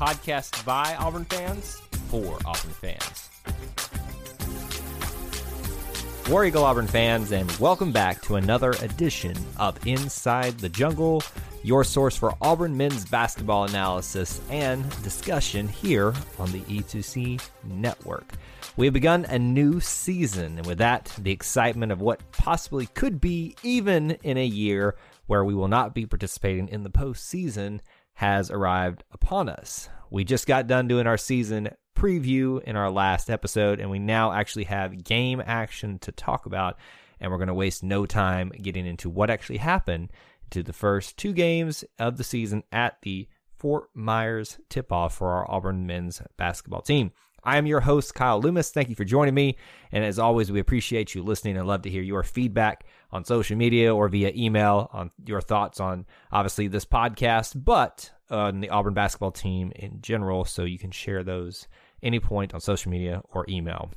podcast by Auburn fans for Auburn fans. War Eagle Auburn fans, and welcome back to another edition of Inside the Jungle, your source for Auburn men's basketball analysis and discussion here on the E2C Network. We have begun a new season, and with that, the excitement of what possibly could be even in a year where we will not be participating in the postseason has arrived upon us. We just got done doing our season preview in our last episode, and we now actually have game action to talk about. And we're going to waste no time getting into what actually happened to the first two games of the season at the Fort Myers tip off for our Auburn men's basketball team. I am your host, Kyle Loomis. Thank you for joining me. And as always, we appreciate you listening and love to hear your feedback on social media or via email on your thoughts on obviously this podcast, but on the Auburn basketball team in general. So you can share those any point on social media or email.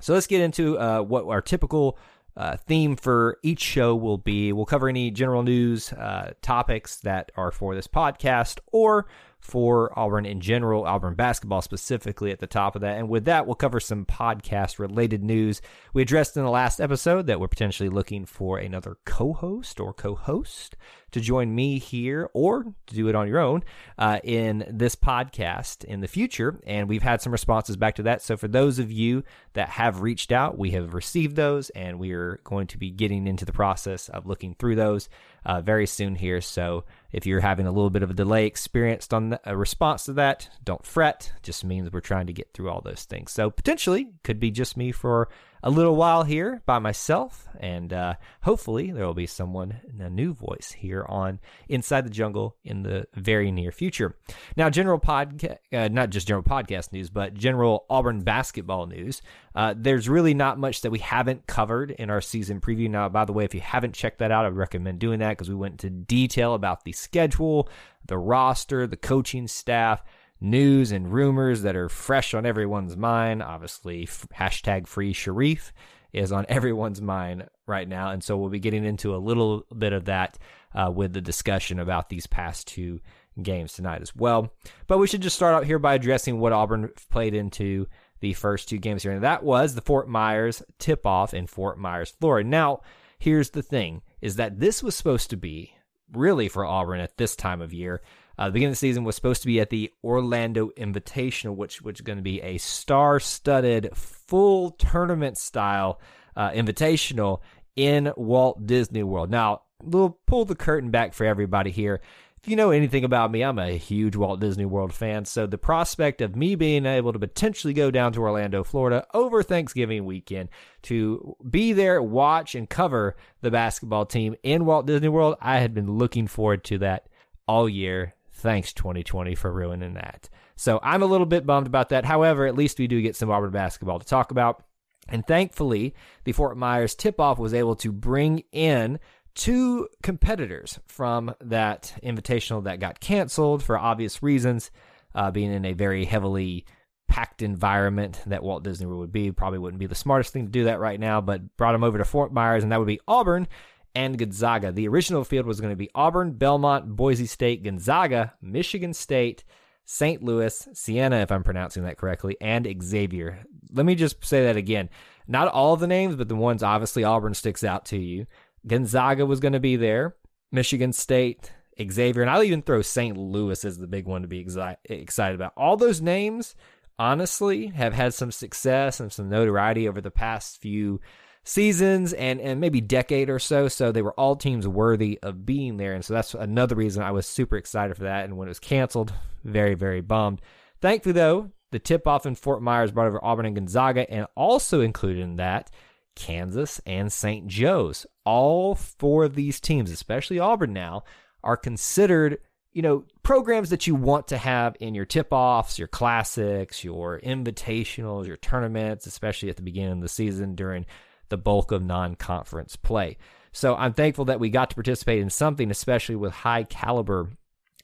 So let's get into uh, what our typical uh, theme for each show will be. We'll cover any general news uh, topics that are for this podcast or for Auburn in general, Auburn basketball specifically at the top of that. And with that, we'll cover some podcast related news. We addressed in the last episode that we're potentially looking for another co host or co host to join me here or to do it on your own uh, in this podcast in the future. And we've had some responses back to that. So for those of you that have reached out, we have received those and we are going to be getting into the process of looking through those uh, very soon here. So if you're having a little bit of a delay experienced on a response to that, don't fret. Just means we're trying to get through all those things. So potentially could be just me for a little while here by myself, and uh, hopefully there will be someone, a new voice here on Inside the Jungle in the very near future. Now, general podcast, uh, not just general podcast news, but general Auburn basketball news. Uh, there's really not much that we haven't covered in our season preview. Now, by the way, if you haven't checked that out, I would recommend doing that because we went into detail about the schedule, the roster, the coaching staff news and rumors that are fresh on everyone's mind. Obviously, f- hashtag free Sharife is on everyone's mind right now. And so we'll be getting into a little bit of that uh, with the discussion about these past two games tonight as well. But we should just start out here by addressing what Auburn played into the first two games here. And that was the Fort Myers tip off in Fort Myers, Florida. Now, here's the thing is that this was supposed to be really for Auburn at this time of year uh, the beginning of the season was supposed to be at the Orlando Invitational, which which is going to be a star-studded, full tournament style uh, invitational in Walt Disney World. Now, we'll pull the curtain back for everybody here. If you know anything about me, I'm a huge Walt Disney World fan. So the prospect of me being able to potentially go down to Orlando, Florida over Thanksgiving weekend to be there, watch, and cover the basketball team in Walt Disney World, I had been looking forward to that all year. Thanks, 2020, for ruining that. So I'm a little bit bummed about that. However, at least we do get some Auburn basketball to talk about. And thankfully, the Fort Myers tip off was able to bring in two competitors from that invitational that got canceled for obvious reasons, uh, being in a very heavily packed environment that Walt Disney World would be. Probably wouldn't be the smartest thing to do that right now, but brought them over to Fort Myers, and that would be Auburn and Gonzaga. The original field was going to be Auburn, Belmont, Boise State, Gonzaga, Michigan State, St. Louis, Siena, if I'm pronouncing that correctly, and Xavier. Let me just say that again. Not all the names, but the ones obviously Auburn sticks out to you. Gonzaga was going to be there, Michigan State, Xavier, and I'll even throw St. Louis as the big one to be exi- excited about. All those names, honestly, have had some success and some notoriety over the past few seasons and, and maybe decade or so. So they were all teams worthy of being there. And so that's another reason I was super excited for that. And when it was canceled, very, very bummed. Thankfully, though, The tip off in Fort Myers brought over Auburn and Gonzaga, and also included in that Kansas and St. Joe's. All four of these teams, especially Auburn now, are considered you know, programs that you want to have in your tip offs, your classics, your invitationals, your tournaments, especially at the beginning of the season during the bulk of non conference play. So I'm thankful that we got to participate in something, especially with high caliber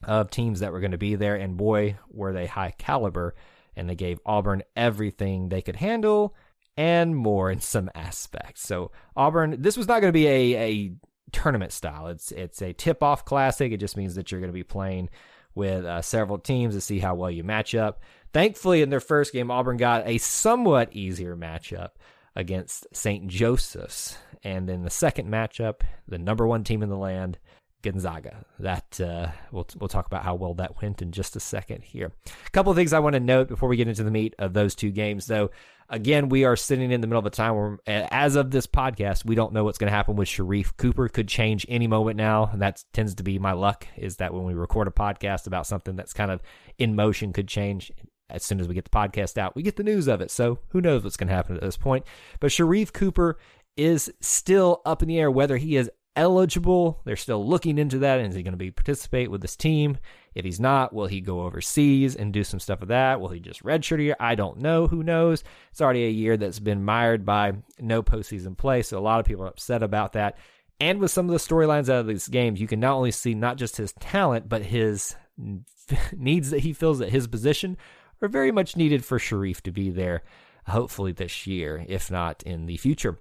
of teams that were going to be there. And boy, were they high caliber. And they gave Auburn everything they could handle and more in some aspects. So Auburn, this was not going to be a, a tournament style. It's it's a tip off classic. It just means that you're going to be playing with uh, several teams to see how well you match up. Thankfully, in their first game, Auburn got a somewhat easier matchup against St. Joseph's, and then the second matchup, the number one team in the land, Gonzaga. That uh, we'll we'll talk about how well that went in just a second here. A couple of things I want to note before we get into the meat of those two games, though. Again, we are sitting in the middle of a time where, as of this podcast, we don't know what's going to happen with Sharife Cooper. Could change any moment now, and that tends to be my luck. Is that when we record a podcast about something that's kind of in motion, could change as soon as we get the podcast out. We get the news of it, so who knows what's going to happen at this point. But Sharife Cooper is still up in the air whether he is eligible. They're still looking into that. Is he going to be participate with this team? If he's not, will he go overseas and do some stuff with that? Will he just redshirt a year? I don't know. Who knows? It's already a year that's been mired by no postseason play, so a lot of people are upset about that. And with some of the storylines out of these games, you can not only see not just his talent, but his needs that he feels at his position are very much needed for Sharife to be there, hopefully this year, if not in the future.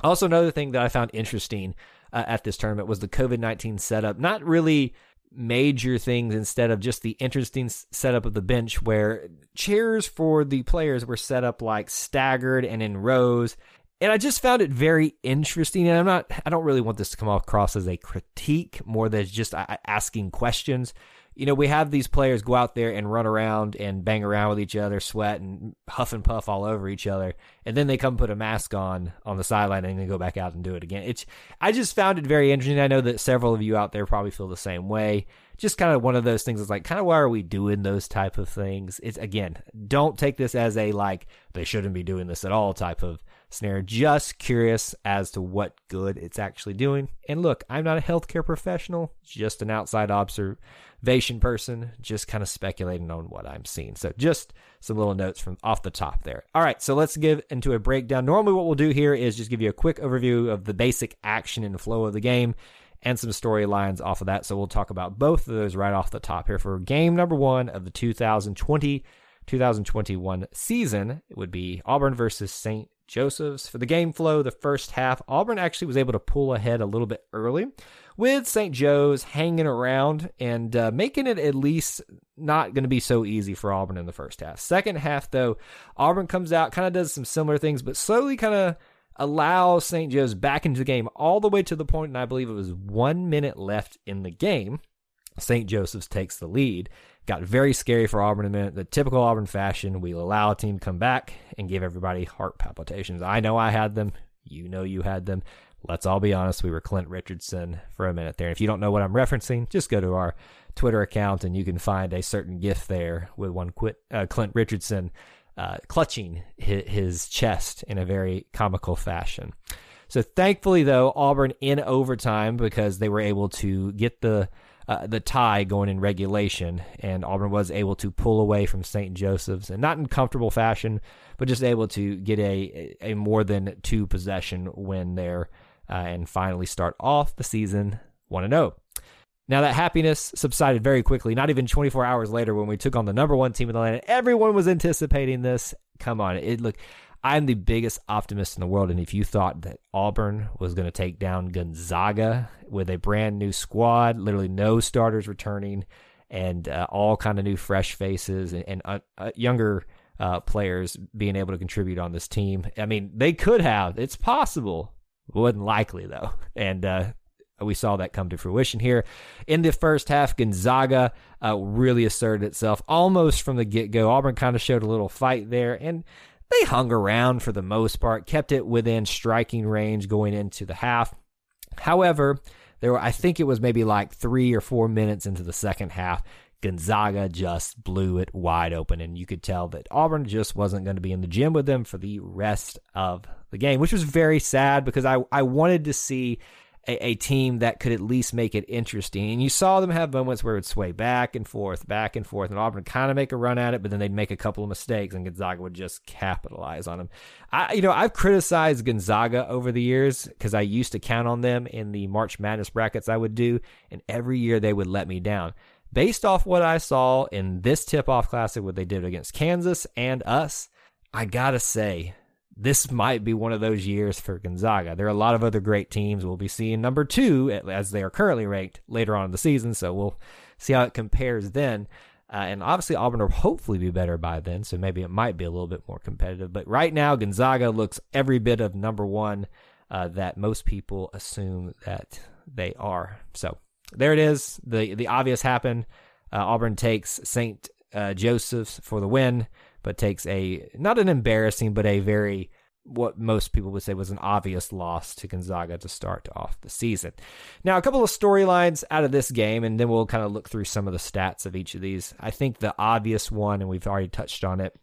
Also, another thing that I found interesting uh, at this tournament was the COVID 19 setup. Not really major things instead of just the interesting setup of the bench where chairs for the players were set up like staggered and in rows. And I just found it very interesting. And I'm not, I don't really want this to come across as a critique more than just asking questions you know, we have these players go out there and run around and bang around with each other, sweat and huff and puff all over each other, and then they come put a mask on on the sideline and then go back out and do it again. It's I just found it very interesting. I know that several of you out there probably feel the same way. Just kind of one of those things. It's like, kind of why are we doing those type of things? It's again, don't take this as a like they shouldn't be doing this at all type of snare. Just curious as to what good it's actually doing. And look, I'm not a healthcare professional, just an outside observer Vation person, just kind of speculating on what I'm seeing. So just some little notes from off the top there. All right, so let's give into a breakdown. Normally, what we'll do here is just give you a quick overview of the basic action and flow of the game and some storylines off of that. So we'll talk about both of those right off the top here for game number one of the 2020 2021 season. It would be Auburn versus St. Joseph's. For the game flow, the first half, Auburn actually was able to pull ahead a little bit early with St. Joe's hanging around and uh, making it at least not going to be so easy for Auburn in the first half. Second half, though, Auburn comes out, kind of does some similar things, but slowly kind of allows St. Joe's back into the game all the way to the point, and I believe it was one minute left in the game. St. Joseph's takes the lead. Got very scary for Auburn a minute. The typical Auburn fashion, we allow a team to come back and give everybody heart palpitations. I know I had them. You know you had them let's all be honest, we were Clint Richardson for a minute there. And if you don't know what I'm referencing, just go to our Twitter account and you can find a certain GIF there with one quit, uh, Clint Richardson uh, clutching his chest in a very comical fashion. So thankfully, though, Auburn in overtime because they were able to get the uh, the tie going in regulation, and Auburn was able to pull away from St. Joseph's, and not in comfortable fashion, but just able to get a a more than two possession win there uh, and finally start off the season 1 0. Now, that happiness subsided very quickly, not even 24 hours later when we took on the number one team in the land. Everyone was anticipating this. Come on. It look, I'm the biggest optimist in the world. And if you thought that Auburn was going to take down Gonzaga with a brand new squad, literally no starters returning, and uh, all kind of new fresh faces and, and uh, uh, younger uh, players being able to contribute on this team, I mean, they could have. It's possible. Wasn't likely though, and uh, we saw that come to fruition here in the first half. Gonzaga uh, really asserted itself almost from the get go. Auburn kind of showed a little fight there, and they hung around for the most part, kept it within striking range going into the half. However, there were I think it was maybe like three or four minutes into the second half. Gonzaga just blew it wide open, and you could tell that Auburn just wasn't going to be in the gym with them for the rest of the game, which was very sad because I, I wanted to see a, a, team that could at least make it interesting. And you saw them have moments where it would sway back and forth, back and forth, and Auburn kind of make a run at it, but then they'd make a couple of mistakes, and Gonzaga would just capitalize on them. I, you know, I've criticized Gonzaga over the years because I used to count on them in the March Madness brackets I would do, and every year they would let me down. Based off what I saw in this tip-off classic, what they did against Kansas and us, I gotta say this might be one of those years for Gonzaga. There are a lot of other great teams. We'll be seeing number two as they are currently ranked later on in the season. So we'll see how it compares then. Uh, and obviously, Auburn will hopefully be better by then. So maybe it might be a little bit more competitive. But right now, Gonzaga looks every bit of number one uh, that most people assume that they are. So there it is. The, the obvious happened. Uh, Auburn takes St. Uh, Joseph's for the win but takes a not an embarrassing, but a very what most people would say was an obvious loss to Gonzaga to start off the season. Now, a couple of storylines out of this game, and then we'll kind of look through some of the stats of each of these. I think the obvious one, and we've already touched on it,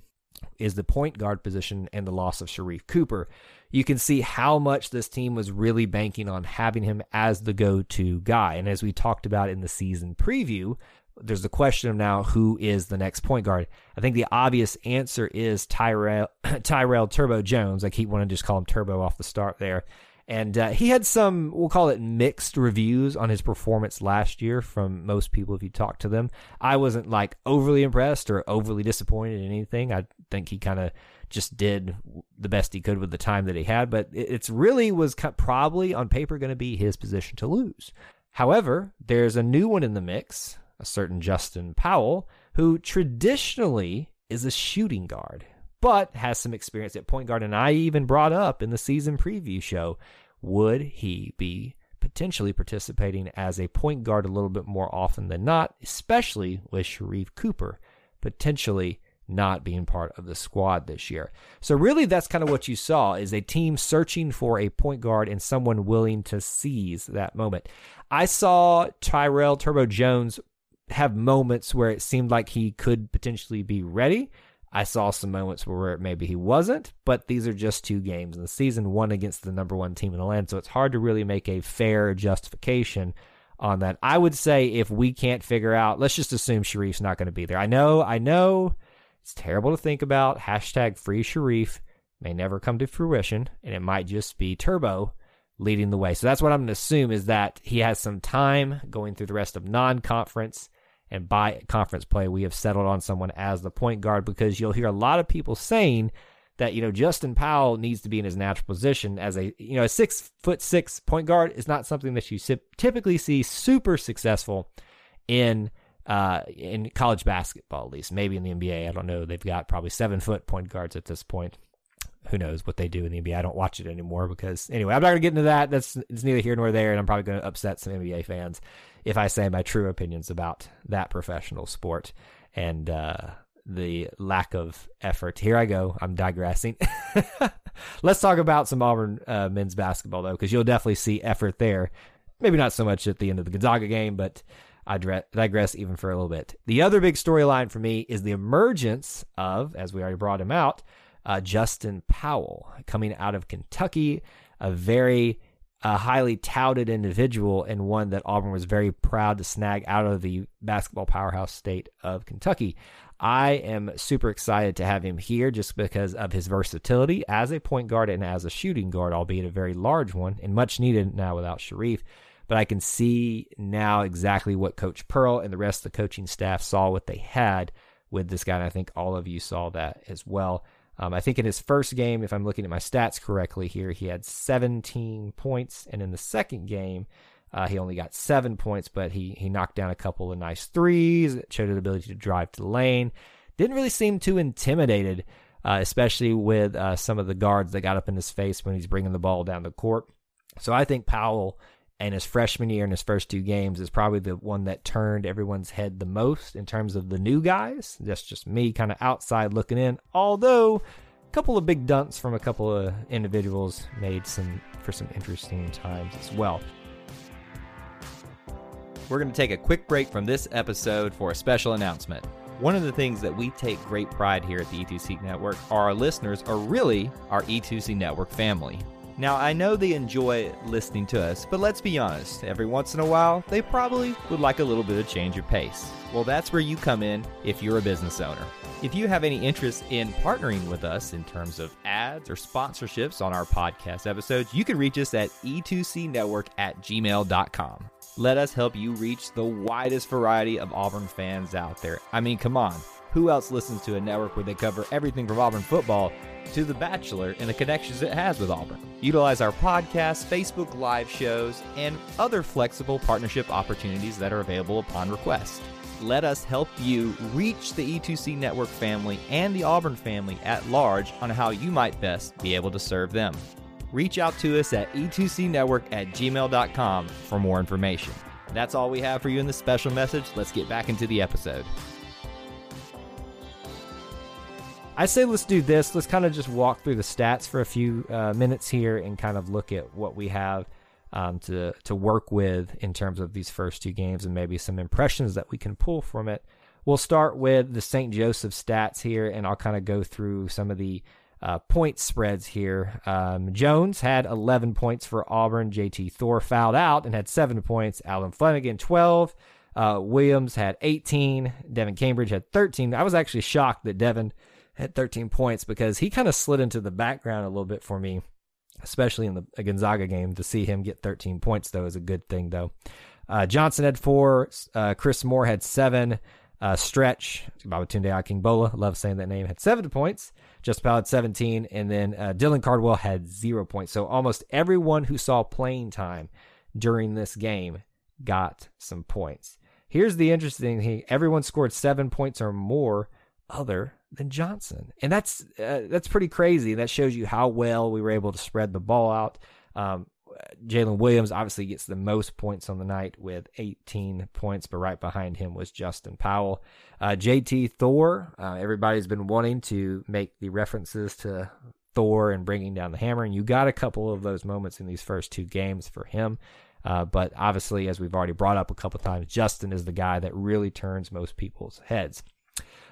is the point guard position and the loss of Sharife Cooper. You can see how much this team was really banking on having him as the go to guy. And as we talked about in the season preview, there's the question of now who is the next point guard. I think the obvious answer is Tyrell Tyrell Turbo Jones. I keep wanting to just call him Turbo off the start there. And uh, he had some, we'll call it mixed reviews on his performance last year from most people if you talk to them. I wasn't like overly impressed or overly disappointed in anything. I think he kind of just did the best he could with the time that he had, but it's really was probably on paper going to be his position to lose. However, there's a new one in the mix a certain Justin Powell, who traditionally is a shooting guard, but has some experience at point guard. And I even brought up in the season preview show would he be potentially participating as a point guard a little bit more often than not, especially with Sharife Cooper potentially not being part of the squad this year. So really that's kind of what you saw is a team searching for a point guard and someone willing to seize that moment. I saw Tyrell Turbo Jones have moments where it seemed like he could potentially be ready. I saw some moments where maybe he wasn't, but these are just two games in the season, one against the number one team in the land. So it's hard to really make a fair justification on that. I would say if we can't figure out, let's just assume Sharife's not going to be there. I know, I know it's terrible to think about. Hashtag free Sharife may never come to fruition, and it might just be Turbo leading the way. So that's what I'm going to assume is that he has some time going through the rest of non conference and by conference play, we have settled on someone as the point guard because you'll hear a lot of people saying that you know Justin Powell needs to be in his natural position as a you know a six foot six point guard is not something that you typically see super successful in uh, in college basketball at least. Maybe in the NBA I don't know. They've got probably seven foot point guards at this point. Who knows what they do in the NBA I don't watch it anymore because anyway I'm not gonna get into that. That's it's neither here nor there and I'm probably gonna upset some NBA fans if I say my true opinions about that professional sport and uh, the lack of effort. Here I go. I'm digressing. Let's talk about some Auburn uh, men's basketball, though, because you'll definitely see effort there. Maybe not so much at the end of the Gonzaga game, but I digress even for a little bit. The other big storyline for me is the emergence of, as we already brought him out, uh, Justin Powell coming out of Kentucky, a very a highly touted individual and one that Auburn was very proud to snag out of the basketball powerhouse state of Kentucky. I am super excited to have him here just because of his versatility as a point guard and as a shooting guard, albeit a very large one and much needed now without Sharife. But I can see now exactly what Coach Pearl and the rest of the coaching staff saw what they had with this guy. And I think all of you saw that as well. Um, I think in his first game, if I'm looking at my stats correctly here, he had 17 points, and in the second game, uh, he only got seven points, but he he knocked down a couple of nice threes, showed an ability to drive to the lane. Didn't really seem too intimidated, uh, especially with uh, some of the guards that got up in his face when he's bringing the ball down the court. So I think Powell and his freshman year in his first two games is probably the one that turned everyone's head the most in terms of the new guys. That's just me kind of outside looking in. Although a couple of big dunks from a couple of individuals made some for some interesting times as well. We're going to take a quick break from this episode for a special announcement. One of the things that we take great pride here at the E2C Network are our listeners are really our E2C Network family. Now, I know they enjoy listening to us, but let's be honest, every once in a while, they probably would like a little bit of change of pace. Well, that's where you come in if you're a business owner. If you have any interest in partnering with us in terms of ads or sponsorships on our podcast episodes, you can reach us at e2cnetwork at gmail.com. Let us help you reach the widest variety of Auburn fans out there. I mean, come on. Who else listens to a network where they cover everything from Auburn football to The Bachelor and the connections it has with Auburn? Utilize our podcast, Facebook live shows, and other flexible partnership opportunities that are available upon request. Let us help you reach the E2C network family and the Auburn family at large on how you might best be able to serve them. Reach out to us at e2cnetwork at gmail.com for more information. That's all we have for you in this special message. Let's get back into the episode. I say let's do this. Let's kind of just walk through the stats for a few uh, minutes here and kind of look at what we have um, to to work with in terms of these first two games and maybe some impressions that we can pull from it. We'll start with the St. Joseph stats here, and I'll kind of go through some of the uh, point spreads here. Um, Jones had 11 points for Auburn. JT Thor fouled out and had seven points. Allen Flanagan 12. Uh, Williams had 18. Devin Cambridge had 13. I was actually shocked that Devin had 13 points because he kind of slid into the background a little bit for me, especially in the Gonzaga game. To see him get 13 points, though, is a good thing, though. Uh, Johnson had four. Uh, Chris Moore had seven. Uh, Stretch, Babatunde Akingbola, love saying that name, had seven points. Just Powell had 17. And then uh, Dylan Cardwell had zero points. So almost everyone who saw playing time during this game got some points. Here's the interesting thing everyone scored seven points or more other than Johnson, and that's uh, that's pretty crazy. That shows you how well we were able to spread the ball out. Um, Jalen Williams obviously gets the most points on the night with 18 points, but right behind him was Justin Powell. Uh, JT Thor, uh, everybody's been wanting to make the references to Thor and bringing down the hammer, and you got a couple of those moments in these first two games for him. Uh, but obviously, as we've already brought up a couple times, Justin is the guy that really turns most people's heads.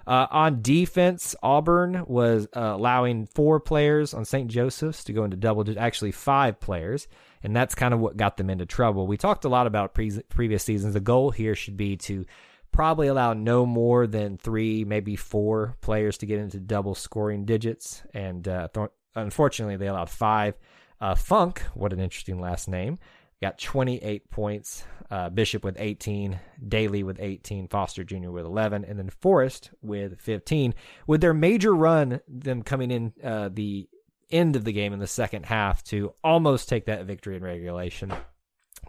Uh, on defense, Auburn was uh, allowing four players on St. Joseph's to go into double digits, actually five players, and that's kind of what got them into trouble. We talked a lot about pre- previous seasons. The goal here should be to probably allow no more than three, maybe four players to get into double scoring digits, and uh, th- unfortunately, they allowed five. Uh, Funk, what an interesting last name, got 28 points. Uh, Bishop with 18, Daly with 18, Foster Jr. with 11, and then Forrest with 15. With their major run, them coming in uh, the end of the game in the second half to almost take that victory in regulation.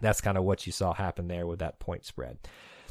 That's kind of what you saw happen there with that point spread.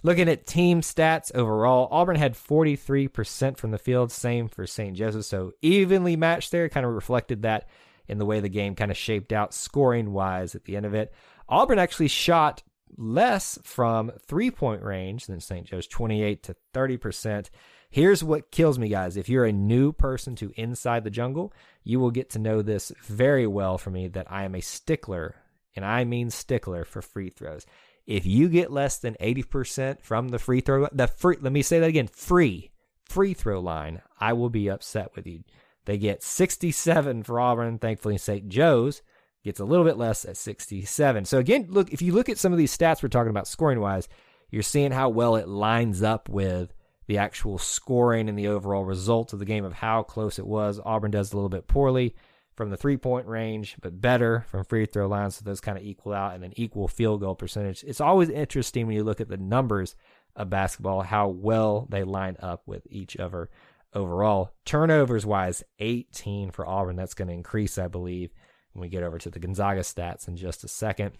Looking at team stats overall, Auburn had 43% from the field, same for St. Joseph. So evenly matched there, kind of reflected that in the way the game kind of shaped out scoring wise at the end of it. Auburn actually shot less from three point range than St. Joe's, 28 to 30%. Here's what kills me, guys. If you're a new person to Inside the Jungle, you will get to know this very well for me that I am a stickler, and I mean stickler for free throws. If you get less than 80% from the free throw, the free, let me say that again, free, free throw line, I will be upset with you. They get 67 for Auburn, thankfully St. Joe's gets a little bit less at 67. So again, look, if you look at some of these stats we're talking about scoring wise, you're seeing how well it lines up with the actual scoring and the overall result of the game of how close it was. Auburn does a little bit poorly from the three point range, but better from free throw lines. So those kind of equal out and then equal field goal percentage. It's always interesting when you look at the numbers of basketball, how well they line up with each other overall. Turnovers wise, 18 for Auburn. That's going to increase, I believe, when we get over to the Gonzaga stats in just a second.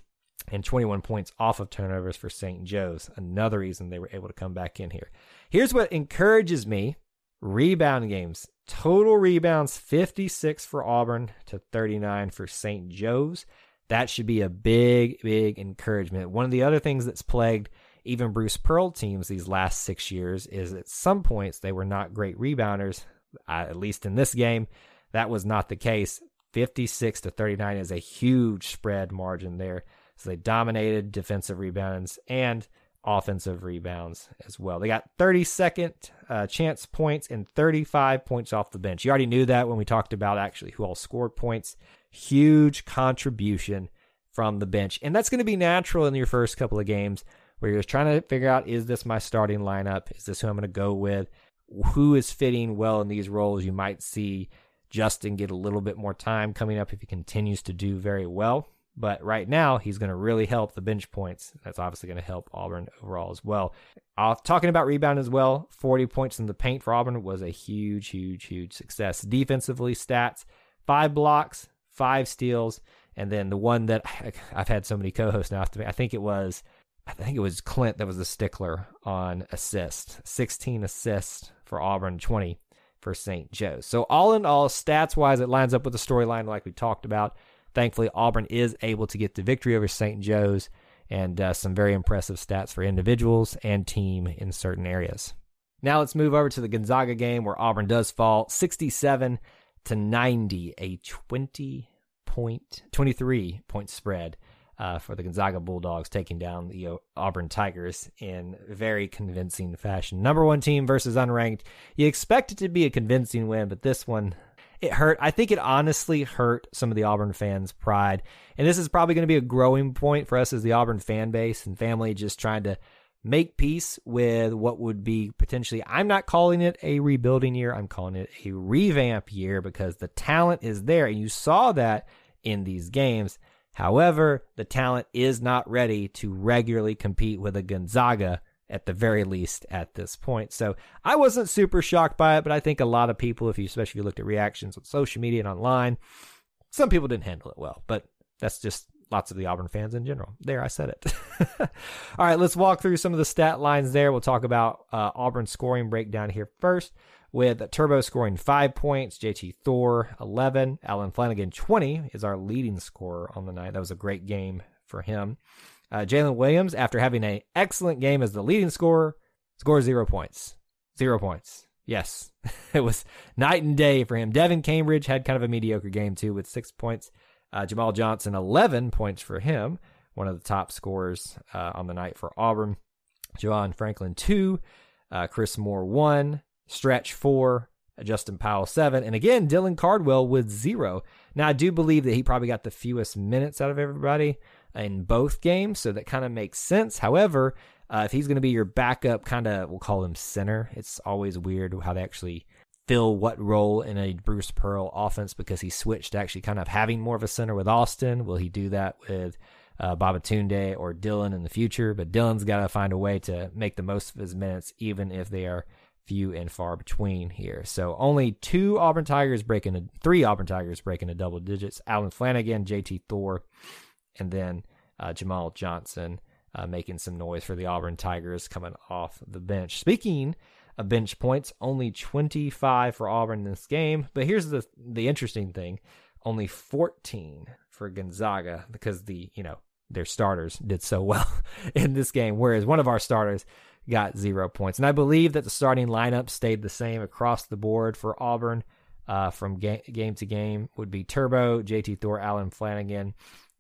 And 21 points off of turnovers for St. Joe's. Another reason they were able to come back in here. Here's what encourages me rebound games. Total rebounds 56 for Auburn to 39 for St. Joe's. That should be a big, big encouragement. One of the other things that's plagued even Bruce Pearl teams these last six years is at some points they were not great rebounders. Uh, at least in this game, that was not the case. 56 to 39 is a huge spread margin there. So they dominated defensive rebounds and offensive rebounds as well. They got 32nd uh, chance points and 35 points off the bench. You already knew that when we talked about actually who all scored points. Huge contribution from the bench. And that's going to be natural in your first couple of games where you're trying to figure out is this my starting lineup? Is this who I'm going to go with? Who is fitting well in these roles? You might see Justin get a little bit more time coming up if he continues to do very well. But right now, he's going to really help the bench points. That's obviously going to help Auburn overall as well. Uh, talking about rebound as well, 40 points in the paint for Auburn was a huge, huge, huge success. Defensively, stats five blocks, five steals, and then the one that I've had so many co-hosts now. I think it was, I think it was Clint that was the stickler on assist. 16 assists for Auburn, 20 for St. Joe's. So all in all, stats wise, it lines up with the storyline like we talked about. Thankfully, Auburn is able to get the victory over St. Joe's and uh, some very impressive stats for individuals and team in certain areas. Now let's move over to the Gonzaga game where Auburn does fall 67 to 90, a 20 point, 23 point spread uh, for the Gonzaga Bulldogs, taking down the uh, Auburn Tigers in very convincing fashion. Number one team versus unranked. You expect it to be a convincing win, but this one, it hurt. I think it honestly hurt some of the Auburn fans' pride. And this is probably going to be a growing point for us as the Auburn fan base and family, just trying to make peace with what would be potentially, I'm not calling it a rebuilding year. I'm calling it a revamp year because the talent is there. And you saw that in these games. However, the talent is not ready to regularly compete with a Gonzaga at the very least at this point. So I wasn't super shocked by it, but I think a lot of people, if you especially if you looked at reactions on social media and online, some people didn't handle it well. But that's just lots of the Auburn fans in general. There, I said it. All right, let's walk through some of the stat lines there. We'll talk about uh, Auburn scoring breakdown here first with Turbo scoring five points, JT Thor 11, Allen Flanagan 20 is our leading scorer on the night. That was a great game for him. Uh, Jaylin Williams, after having an excellent game as the leading scorer, scores zero points. Zero points. Yes, it was night and day for him. Devin Cambridge had kind of a mediocre game too with six points. Uh, Jamal Johnson, 11 points for him, one of the top scorers uh, on the night for Auburn. John Franklin, two. Uh, Chris Moore, one. Stretch four, Justin Powell seven, and again Dylan Cardwell with zero. Now I do believe that he probably got the fewest minutes out of everybody in both games, so that kind of makes sense. However, uh, if he's going to be your backup, kind of we'll call him center. It's always weird how they actually fill what role in a Bruce Pearl offense because he switched to actually kind of having more of a center with Austin. Will he do that with uh, Babatunde or Dylan in the future? But Dylan's got to find a way to make the most of his minutes, even if they are few and far between here. So only two Auburn Tigers breaking a, three Auburn Tigers breaking a double digits. Allen Flanagan, JT Thor, and then uh, Jamal Johnson uh, making some noise for the Auburn Tigers coming off the bench. Speaking of bench points, only 25 for Auburn in this game. But here's the the interesting thing: only 14 for Gonzaga because the you know their starters did so well in this game, whereas one of our starters got zero points. And I believe that the starting lineup stayed the same across the board for Auburn uh, from ga- game to game would be Turbo, JT Thor, Allen Flanagan,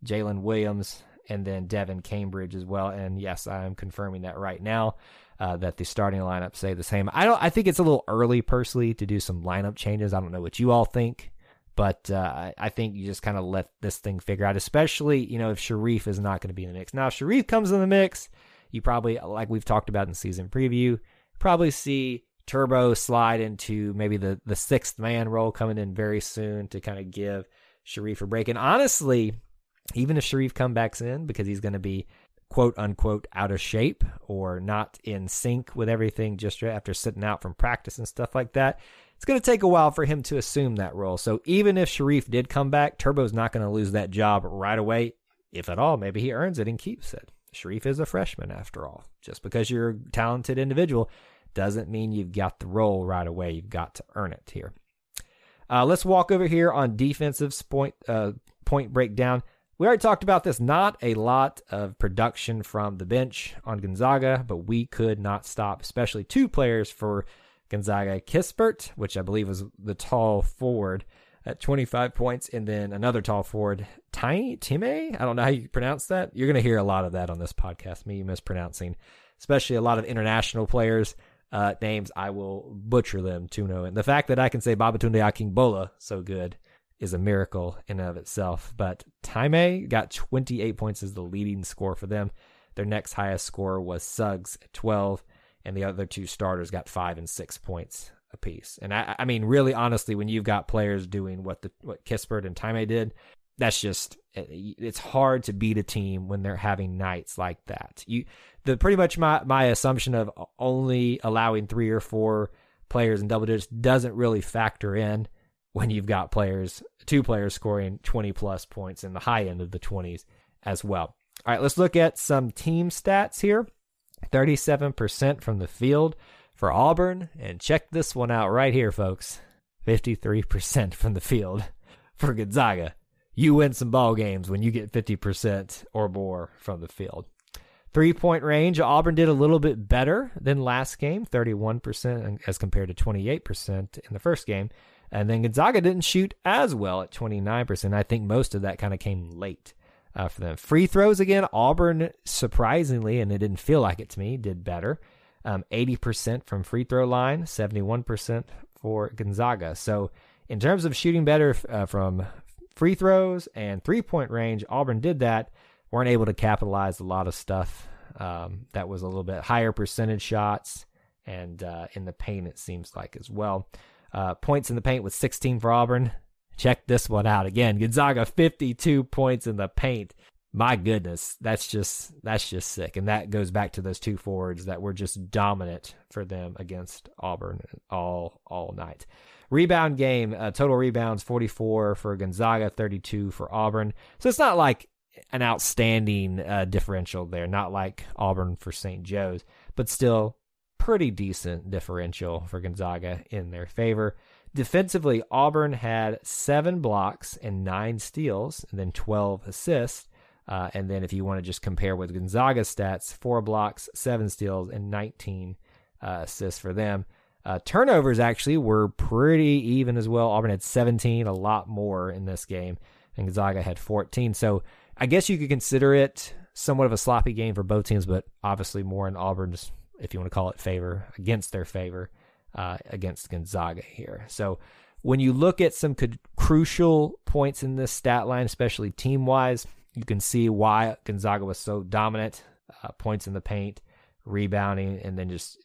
Jalen Williams, and then Devin Cambridge as well. And yes, I am confirming that right now. Uh, that the starting lineup stay the same. I don't. I think it's a little early, personally, to do some lineup changes. I don't know what you all think, but uh, I think you just kind of let this thing figure out. Especially, you know, if Sharife is not going to be in the mix. Now, if Sharife comes in the mix, you probably, like we've talked about in season preview, probably see Turbo slide into maybe the, the sixth man role coming in very soon to kind of give Sharife a break. And honestly, even if Sharife comes back in because he's going to be quote unquote out of shape or not in sync with everything just after sitting out from practice and stuff like that, it's going to take a while for him to assume that role. So even if Sharife did come back, Turbo's not going to lose that job right away. If at all, maybe he earns it and keeps it. Sharife is a freshman after all. Just because you're a talented individual doesn't mean you've got the role right away. You've got to earn it here. Uh, let's walk over here on defensive point uh, point breakdown. We already talked about this. Not a lot of production from the bench on Gonzaga, but we could not stop, especially two players for Gonzaga. Kispert, which I believe was the tall forward, at 25 points, and then another tall forward, Tiny Time. I don't know how you pronounce that. You're going to hear a lot of that on this podcast. Me mispronouncing especially a lot of international players. Uh, names I will butcher them to. And the fact that I can say Babatunde Akingbola so good is a miracle in and of itself. But Timme got 28 points as the leading score for them. Their next highest score was Suggs at 12, and the other two starters got five and six points apiece. And I, I mean, really, honestly, when you've got players doing what the what Kispert and Timme did, that's just eh, it's hard to beat a team when they're having nights like that. You the pretty much my my assumption of only allowing three or four players in double digits doesn't really factor in when you've got players two players scoring 20 plus points in the high end of the 20s as well. All right, let's look at some team stats here. 37% from the field for Auburn and check this one out right here folks. 53% from the field for Gonzaga you win some ball games when you get 50% or more from the field. Three point range, Auburn did a little bit better than last game, 31% as compared to 28% in the first game. And then Gonzaga didn't shoot as well at 29%. I think most of that kind of came late uh, for them. Free throws again, Auburn surprisingly, and it didn't feel like it to me, did better. Um, 80% from free throw line, 71% for Gonzaga. So in terms of shooting better uh, from free throws and three point range, Auburn did that. weren't able to capitalize a lot of stuff um, that was a little bit higher percentage shots and uh, in the paint it seems like as well. Uh, points in the paint with 16 for Auburn. Check this one out again. Gonzaga 52 points in the paint. My goodness, that's just that's just sick, and that goes back to those two forwards that were just dominant for them against Auburn all all night. Rebound game, uh, total rebounds 44 for Gonzaga, 32 for Auburn. So it's not like an outstanding uh, differential there, not like Auburn for St. Joe's, but still pretty decent differential for Gonzaga in their favor. Defensively, Auburn had seven blocks and nine steals, and then 12 assists. Uh, and then if you want to just compare with Gonzaga's stats, four blocks, seven steals, and 19 uh, assists for them. Uh, turnovers actually were pretty even as well. Auburn had 17, a lot more in this game, and Gonzaga had 14. So I guess you could consider it somewhat of a sloppy game for both teams, but obviously more in Auburn's, if you want to call it favor, against their favor uh, against Gonzaga here. So when you look at some crucial points in this stat line, especially team wise, you can see why Gonzaga was so dominant. Uh, points in the paint, rebounding, and then just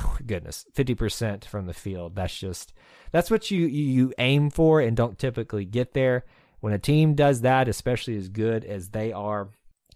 oh goodness, fifty percent from the field. That's just that's what you you aim for and don't typically get there. When a team does that, especially as good as they are,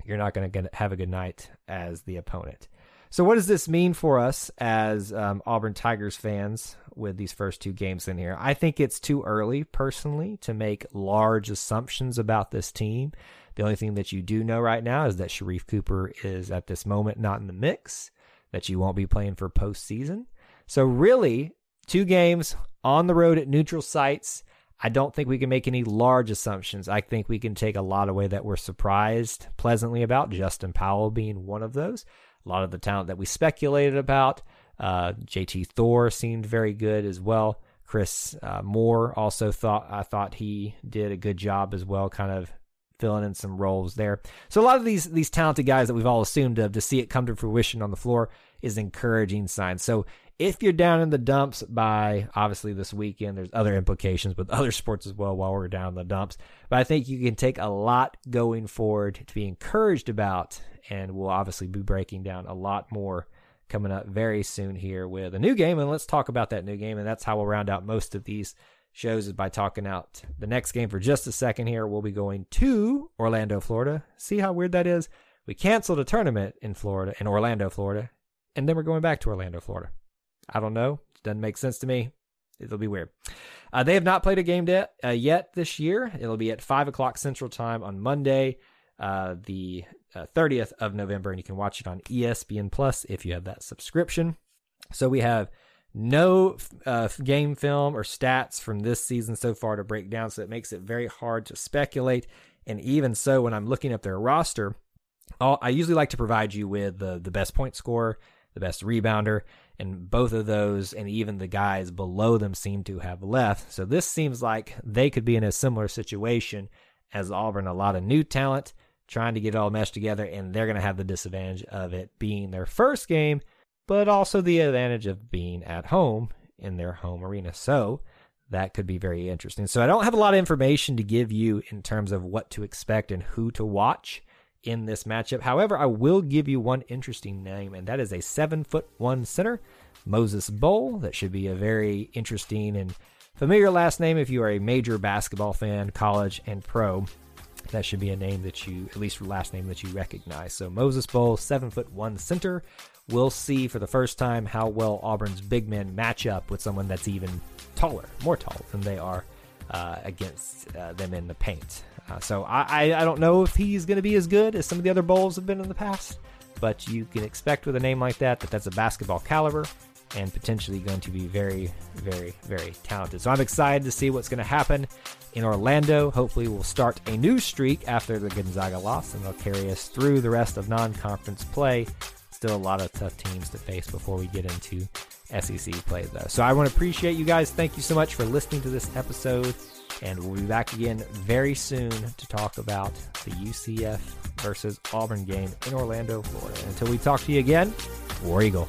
you're not going to have a good night as the opponent. So, what does this mean for us as um, Auburn Tigers fans with these first two games in here? I think it's too early, personally, to make large assumptions about this team. The only thing that you do know right now is that Sharife Cooper is at this moment not in the mix, that you won't be playing for postseason. So, really, two games on the road at neutral sites. I don't think we can make any large assumptions. I think we can take a lot away that we're surprised pleasantly about, Justin Powell being one of those. A lot of the talent that we speculated about. Uh, JT Thor seemed very good as well. Chris uh, Moore also thought I thought he did a good job as well, kind of filling in some roles there. So a lot of these these talented guys that we've all assumed of to see it come to fruition on the floor is encouraging sign. So if you're down in the dumps by obviously this weekend, there's other implications with other sports as well while we're down in the dumps. But I think you can take a lot going forward to be encouraged about, and we'll obviously be breaking down a lot more coming up very soon here with a new game. And let's talk about that new game. And that's how we'll round out most of these shows is by talking out the next game for just a second here. We'll be going to Orlando, Florida. See how weird that is? We canceled a tournament in Florida, in Orlando, Florida, and then we're going back to Orlando, Florida. I don't know. It doesn't make sense to me. It'll be weird. Uh, they have not played a game de- uh, yet this year. It'll be at 5 o'clock Central Time on Monday, uh, the 30th uh, of November, and you can watch it on ESPN Plus if you have that subscription. So we have no uh, game film or stats from this season so far to break down, so it makes it very hard to speculate. And even so, when I'm looking up their roster, I'll, I usually like to provide you with the the best point scorer, the best rebounder, and both of those, and even the guys below them seem to have left. So this seems like they could be in a similar situation as Auburn. A lot of new talent trying to get it all meshed together, and they're going to have the disadvantage of it being their first game, but also the advantage of being at home in their home arena. So that could be very interesting. So I don't have a lot of information to give you in terms of what to expect and who to watch in this matchup. However, I will give you one interesting name, and that is a seven foot one center, Moses Bol. That should be a very interesting and familiar last name if you are a major basketball fan, college and pro. That should be a name that you, at least last name that you recognize. So Moses Bol, seven foot one center. We'll see for the first time how well Auburn's big men match up with someone that's even taller, more tall than they are uh, against uh, them in the paint. Uh, so I, I, don't know if he's going to be as good as some of the other Bols have been in the past, but you can expect with a name like that that that's a basketball caliber and potentially going to be very, very, very talented. So I'm excited to see what's going to happen in Orlando. Hopefully, we'll start a new streak after the Gonzaga loss, and they'll carry us through the rest of non-conference play. Still a lot of tough teams to face before we get into SEC play, though. So I want to appreciate you guys. Thank you so much for listening to this episode. And we'll be back again very soon to talk about the UCF versus Auburn game in Orlando, Florida. Until we talk to you again, War Eagle.